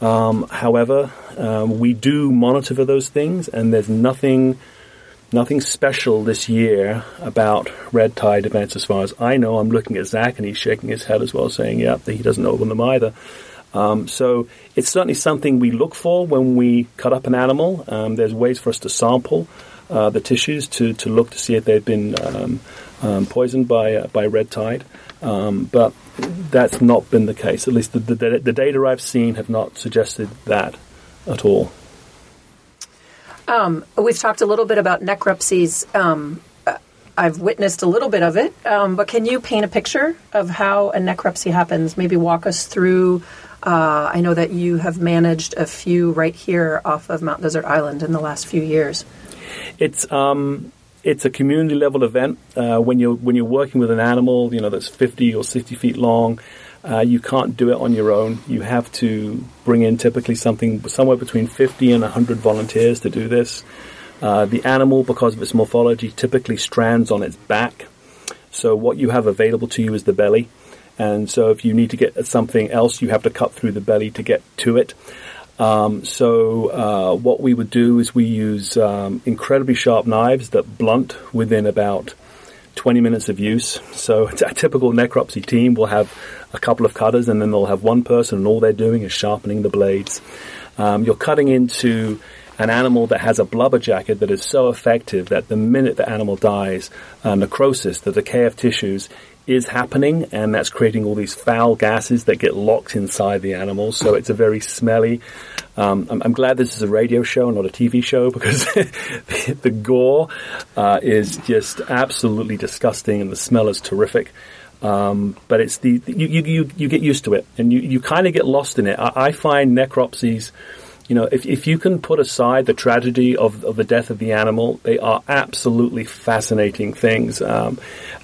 Um, however, um, we do monitor for those things, and there's nothing nothing special this year about red tide events as far as I know. I'm looking at Zach and he's shaking his head as well, saying, yeah, he doesn't know them either. Um, so it's certainly something we look for when we cut up an animal. Um, there's ways for us to sample uh, the tissues to, to look to see if they've been um, um poisoned by uh, by red tide. Um, but that's not been the case. At least the, the, the data I've seen have not suggested that at all. Um, we've talked a little bit about necropsies. Um, uh, I've witnessed a little bit of it, um, but can you paint a picture of how a necropsy happens? Maybe walk us through. Uh, I know that you have managed a few right here off of Mount Desert Island in the last few years. It's um, it's a community level event. Uh, when you're when you're working with an animal, you know that's 50 or 60 feet long. Uh, you can't do it on your own. You have to bring in typically something somewhere between 50 and 100 volunteers to do this. Uh, the animal, because of its morphology, typically strands on its back. So what you have available to you is the belly. And so if you need to get something else, you have to cut through the belly to get to it. Um, so uh, what we would do is we use um, incredibly sharp knives that blunt within about 20 minutes of use. So a typical necropsy team will have a couple of cutters, and then they'll have one person, and all they're doing is sharpening the blades. Um, you're cutting into an animal that has a blubber jacket that is so effective that the minute the animal dies, uh, necrosis, the decay of tissues, is happening, and that's creating all these foul gases that get locked inside the animals. So it's a very smelly. Um, I'm, I'm, glad this is a radio show, not a TV show, because the gore uh, is just absolutely disgusting, and the smell is terrific. Um, but it's the you, you, you get used to it, and you, you kind of get lost in it. I, I find necropsies you know, if, if you can put aside the tragedy of, of the death of the animal, they are absolutely fascinating things um,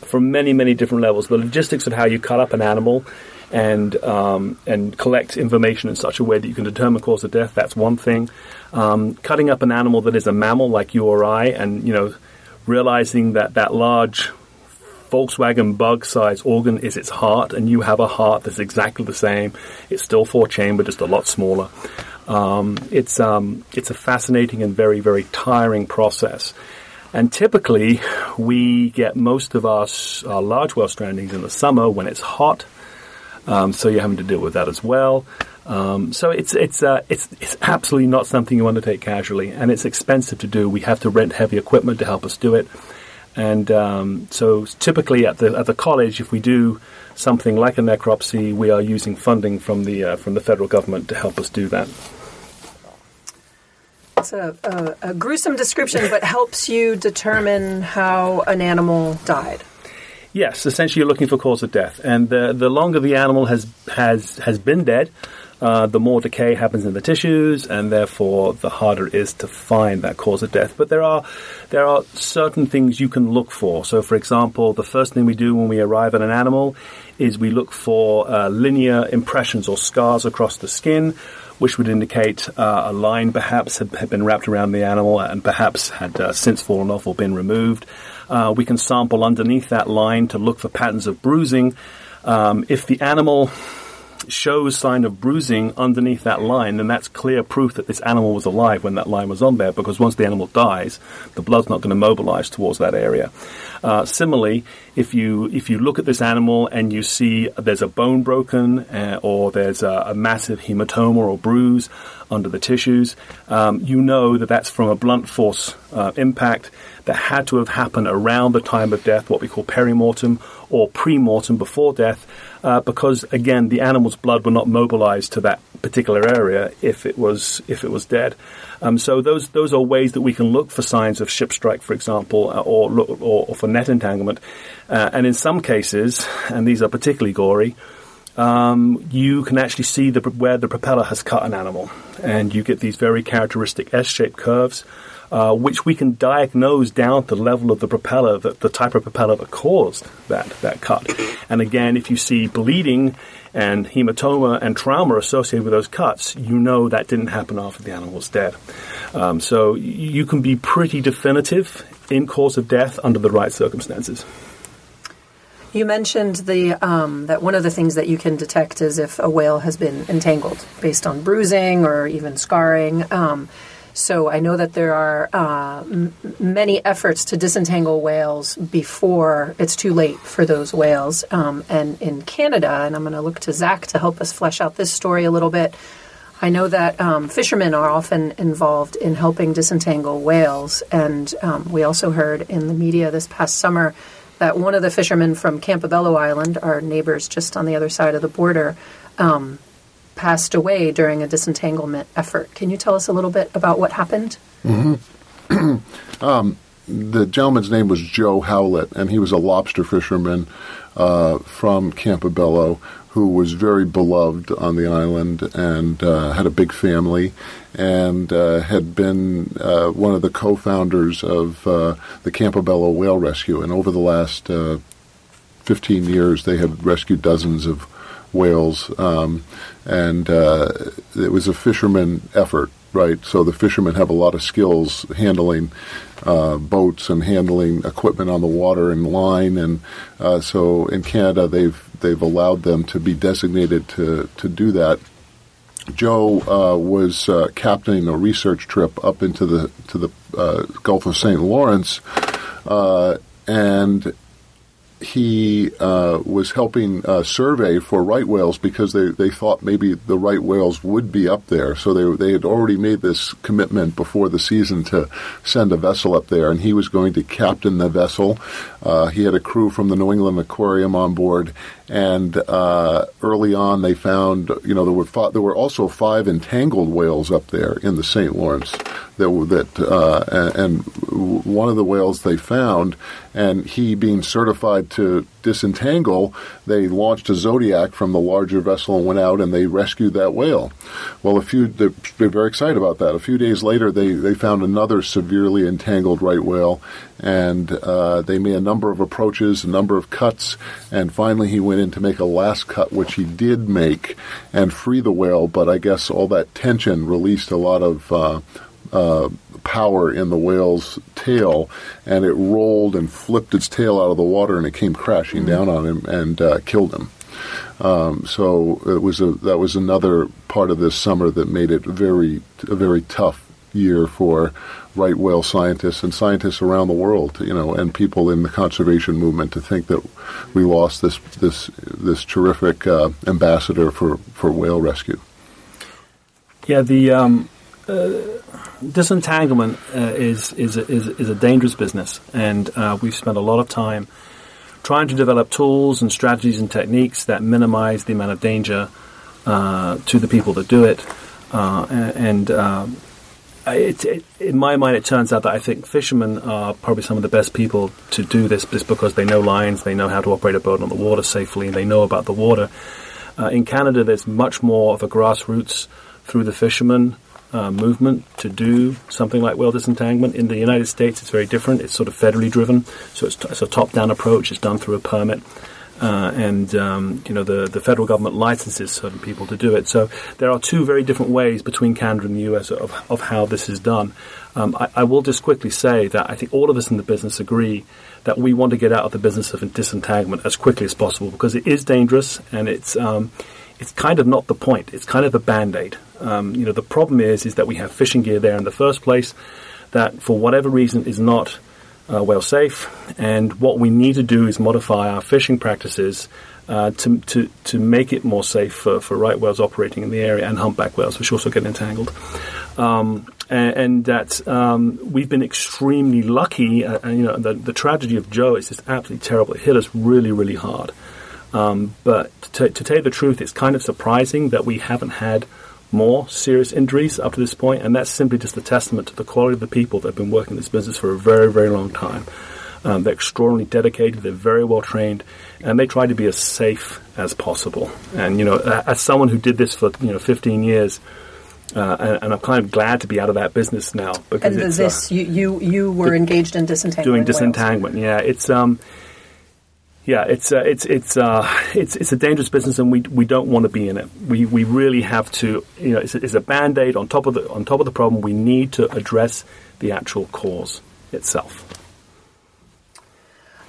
from many, many different levels. The logistics of how you cut up an animal and um, and collect information in such a way that you can determine cause of death, that's one thing. Um, cutting up an animal that is a mammal like you or I, and, you know, realizing that that large Volkswagen bug-sized organ is its heart, and you have a heart that's exactly the same. It's still four chamber, just a lot smaller. Um, it's um, it's a fascinating and very very tiring process. And typically, we get most of our, our large whale strandings in the summer when it's hot. Um, so you're having to deal with that as well. Um, so it's it's uh, it's it's absolutely not something you want to take casually, and it's expensive to do. We have to rent heavy equipment to help us do it, and um, so typically at the at the college, if we do something like a necropsy, we are using funding from the uh, from the federal government to help us do that. It's a, a, a gruesome description, but helps you determine how an animal died. Yes, essentially you're looking for cause of death, and the the longer the animal has has has been dead, uh, the more decay happens in the tissues, and therefore the harder it is to find that cause of death. But there are there are certain things you can look for. So, for example, the first thing we do when we arrive at an animal is we look for uh, linear impressions or scars across the skin which would indicate uh, a line perhaps had, had, been wrapped around the animal and perhaps had uh, since fallen off or been removed. Uh, we can sample underneath that line to look for patterns of bruising. Um, if the animal shows sign of bruising underneath that line, then that's clear proof that this animal was alive when that line was on there. Because once the animal dies, the blood's not going to mobilize towards that area. Uh, similarly, if you if you look at this animal and you see there's a bone broken uh, or there's a, a, massive hematoma or bruise under the tissues, um, you know that that's from a blunt force uh, impact that had to have happened around the time of death, what we call perimortem or pre-mortem before death, uh, because again the animal's blood will not mobilize to that particular area if it was if it was dead. Um, so those those are ways that we can look for signs of ship strike, for example, uh, or, or, or for net entanglement. Uh, and in some cases, and these are particularly gory. Um, you can actually see the, where the propeller has cut an animal, and you get these very characteristic S-shaped curves uh, which we can diagnose down to the level of the propeller, that the type of propeller that caused that, that cut. And again, if you see bleeding and hematoma and trauma associated with those cuts, you know that didn't happen after the animal was dead. Um, so you can be pretty definitive in cause of death under the right circumstances. You mentioned the um, that one of the things that you can detect is if a whale has been entangled based on bruising or even scarring. Um, so I know that there are uh, m- many efforts to disentangle whales before it's too late for those whales. Um, and in Canada, and I'm going to look to Zach to help us flesh out this story a little bit. I know that um, fishermen are often involved in helping disentangle whales, and um, we also heard in the media this past summer that one of the fishermen from Campobello Island, our neighbors just on the other side of the border, um, passed away during a disentanglement effort. Can you tell us a little bit about what happened? Mm-hmm. um, the gentleman's name was Joe Howlett, and he was a lobster fisherman uh, from Campobello who was very beloved on the island and uh, had a big family and uh, had been uh, one of the co-founders of uh, the Campobello Whale Rescue. And over the last uh, 15 years, they had rescued dozens of whales, um, and uh, it was a fisherman effort, right? So the fishermen have a lot of skills handling uh, boats and handling equipment on the water and line, and uh, so in Canada they've they've allowed them to be designated to to do that. Joe uh, was uh, captaining a research trip up into the to the uh, Gulf of St. Lawrence, and he uh, was helping uh, survey for right whales because they, they thought maybe the right whales would be up there. So they, they had already made this commitment before the season to send a vessel up there, and he was going to captain the vessel. Uh, he had a crew from the New England Aquarium on board, and uh, early on they found, you know, there were five, there were also five entangled whales up there in the St. Lawrence that that uh, and one of the whales they found, and he being certified to disentangle, they launched a Zodiac from the larger vessel and went out and they rescued that whale. Well, a few they're very excited about that. A few days later, they they found another severely entangled right whale, and uh, they made a number of approaches, a number of cuts, and finally he went in to make a last cut, which he did make and free the whale. But I guess all that tension released a lot of uh, uh, power in the whale's tail, and it rolled and flipped its tail out of the water, and it came crashing mm-hmm. down on him and uh, killed him. Um, so it was a that was another part of this summer that made it very a very tough year for right whale scientists and scientists around the world, you know, and people in the conservation movement to think that we lost this this this terrific uh, ambassador for, for whale rescue. Yeah, the um, uh, disentanglement uh, is, is, is, is, a dangerous business, and uh, we've spent a lot of time trying to develop tools and strategies and techniques that minimize the amount of danger uh, to the people that do it. Uh, and um, it, it, in my mind, it turns out that I think fishermen are probably some of the best people to do this, just because they know lines, they know how to operate a boat on the water safely, and they know about the water. Uh, in Canada, there's much more of a grassroots through the fishermen uh, movement to do something like whale disentanglement. In the United States, it's very different. It's sort of federally driven, so it's, t- it's a top-down approach. It's done through a permit. Uh, and um, you know the the federal government licenses certain people to do it. So there are two very different ways between Canada and the U.S. of, of how this is done. Um, I, I, will just quickly say that I think all of us in the business agree that we want to get out of the business of disentanglement as quickly as possible because it is dangerous and it's um, it's kind of not the point. It's kind of a band aid. Um, you know, the problem is is that we have fishing gear there in the first place that, for whatever reason, is not uh, whale safe. And what we need to do is modify our fishing practices uh, to, to, to make it more safe for, for right whales operating in the area and humpback whales, which also get entangled. Um, and, and, that um, we've been extremely lucky. Uh, and, you know, the, the tragedy of Joe is just absolutely terrible. It hit us really, really hard. Um, but to, to, tell you the truth, it's kind of surprising that we haven't had more serious injuries up to this point, and that's simply just a testament to the quality of the people that have been working in this business for a very, very long time. Um, they're extraordinarily dedicated, they're very well trained, and they try to be as safe as possible. And, you know, as someone who did this for, you know, 15 years, uh, and, and, I'm kind of glad to be out of that business now. Because and this, uh, you, you, you were engaged in disentanglement. Doing disentanglement, yeah. It's um, yeah, it's uh, it's it's uh, it's it's a dangerous business, and we we don't want to be in it. We we really have to, you know, it's a, it's a band aid on top of the on top of the problem. We need to address the actual cause itself.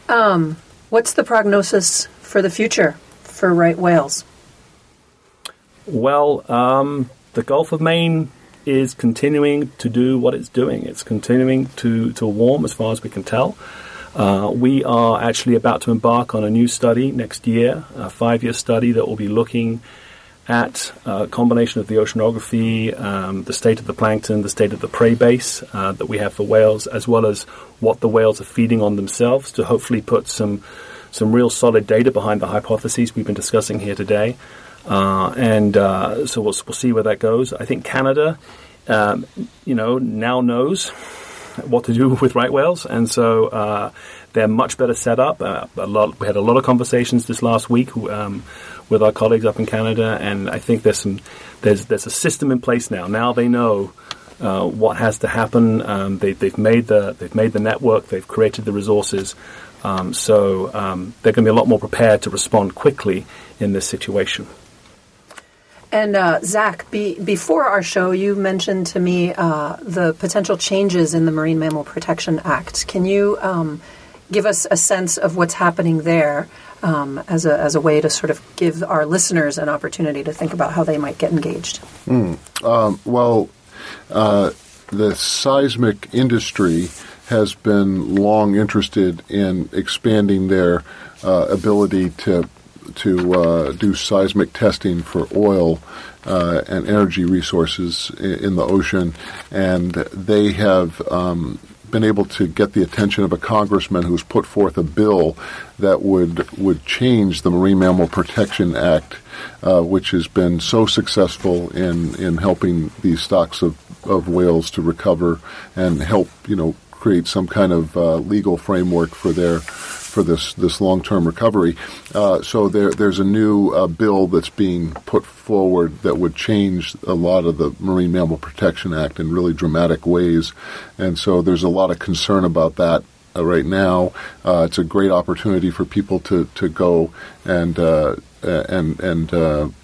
Um, what's the prognosis for the future for right whales? Well, um, the Gulf of Maine is continuing to do what it's doing. It's continuing to to warm, as far as we can tell. Uh, we are actually about to embark on a new study next year, a five year study that will be looking at a combination of the oceanography, um, the state of the plankton, the state of the prey base uh, that we have for whales, as well as what the whales are feeding on themselves to hopefully put some some real solid data behind the hypotheses we've been discussing here today. Uh, and uh, so we'll, we'll see where that goes. I think Canada, um, you know, now knows what to do with right whales, and so uh, they're much better set up. Uh, a lot, we had a lot of conversations this last week um, with our colleagues up in Canada, and I think there's some there's there's a system in place now. Now they know. Uh, what has to happen? Um, they, have made the they've made the network. They've created the resources, um, so um, they're going to be a lot more prepared to respond quickly in this situation. And uh, Zach, be, before our show, you mentioned to me uh, the potential changes in the Marine Mammal Protection Act. Can you um, give us a sense of what's happening there um, as, a, as a way to sort of give our listeners an opportunity to think about how they might get engaged? Mm. Um, well, uh, the seismic industry has been long interested in expanding their uh, ability to to uh, do seismic testing for oil uh, and energy resources in, the ocean, and they have um, been able to get the attention of a congressman who's put forth a bill that would would change the Marine Mammal Protection Act, uh, which has been so successful in in helping these stocks of, of whales to recover and help you know create some kind of uh, legal framework for their for this this long term recovery. Uh, so there there's a new uh, bill that's being put forward that would change a lot of the Marine Mammal Protection Act in really dramatic ways, and so there's a lot of concern about that. Uh, right now, uh, it's a great opportunity for people to, to go and uh, and and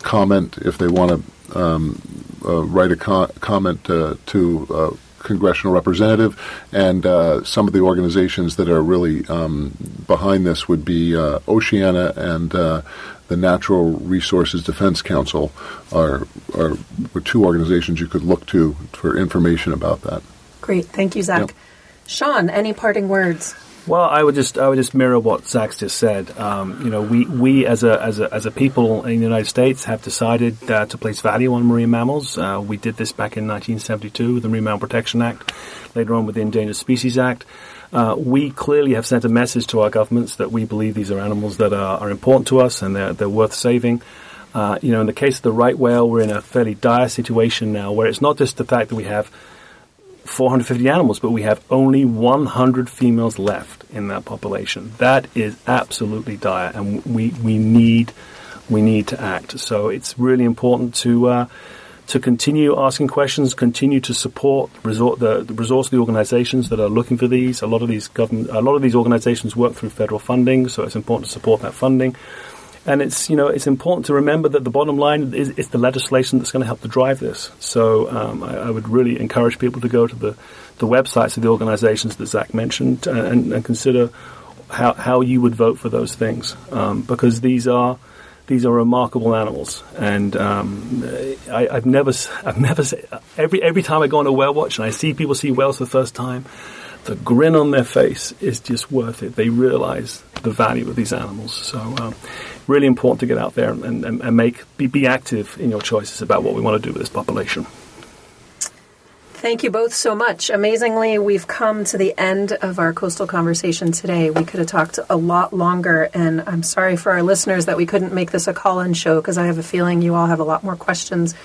comment if they want to um, write a co- comment to congressional representative, and uh, some of the organizations that are really um, behind this would be uh, Oceana and uh, the Natural Resources Defense Council are, are, are two organizations you could look to for information about that. Great, thank you, Zach. Yep. Sean, any parting words? Well, I would just I would just mirror what Zach's just said. Um, you know, we, we as a, as a as a people in the United States have decided uh, to place value on marine mammals. Uh, we did this back in 1972 with the Marine Mammal Protection Act, later on with the Endangered Species Act. Uh, we clearly have sent a message to our governments that we believe these are animals that are, are important to us and they're, they're worth saving. Uh, you know, in the case of the right whale, we're in a fairly dire situation now where it's not just the fact that we have 450 animals, but we have only 100 females left in that population. That is absolutely dire, and we, we need we need to act. So it's really important to uh, to continue asking questions, continue to support resort, the, the resource the organisations that are looking for these. A lot of these government, a lot of these organisations work through federal funding, so it's important to support that funding. And it's you know it's important to remember that the bottom line is, the legislation that's going to help to drive this. So um, I, I, would really encourage people to go to the, the websites of the organisations that Zach mentioned and, and, consider how how you would vote for those things um, because these are these are remarkable animals, and um, I, have never, I've never, every every time I go on a whale watch and I see people see whales for the first time, the grin on their face is just worth it. They realize the value of these animals. So, um, really important to get out there and, and, and make be, be active in your choices about what we want to do with this population. Thank you both so much. Amazingly, we've come to the end of our coastal conversation today. We could have talked a lot longer, and I'm sorry for our listeners that we couldn't make this a call in show because I have a feeling you all have a lot more questions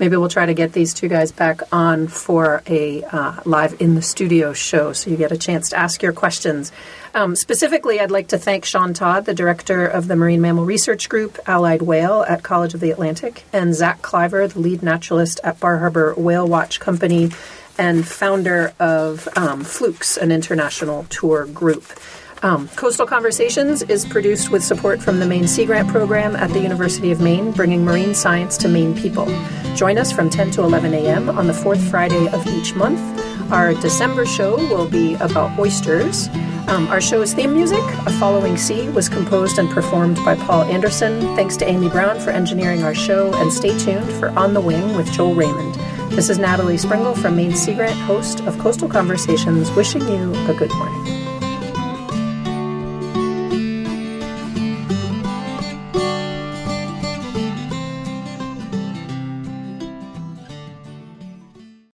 maybe we'll try to get these two guys back on for a uh, live in the studio show so you get a chance to ask your questions. Um, specifically, I'd like to thank Sean Todd, the director of the Marine Mammal Research Group, Allied Whale at College of the Atlantic, and Zach Klyver, the lead naturalist at Bar Harbor Whale Watch Company and founder of um, Flukes, an international tour group. Um, Coastal Conversations is produced with support from the Maine Sea Grant Program at the University of Maine, bringing marine science to Maine people. Join us from 10 to 11 a.m. on the fourth Friday of each month. Our December show will be about oysters. Um, our show's theme music, A Following Sea, was composed and performed by Paul Anderson. Thanks to Amy Brown for engineering our show, and stay tuned for On the Wing with Joel Raymond. This is Natalie Springuel from Maine Sea Grant, host of Coastal Conversations, wishing you a good morning.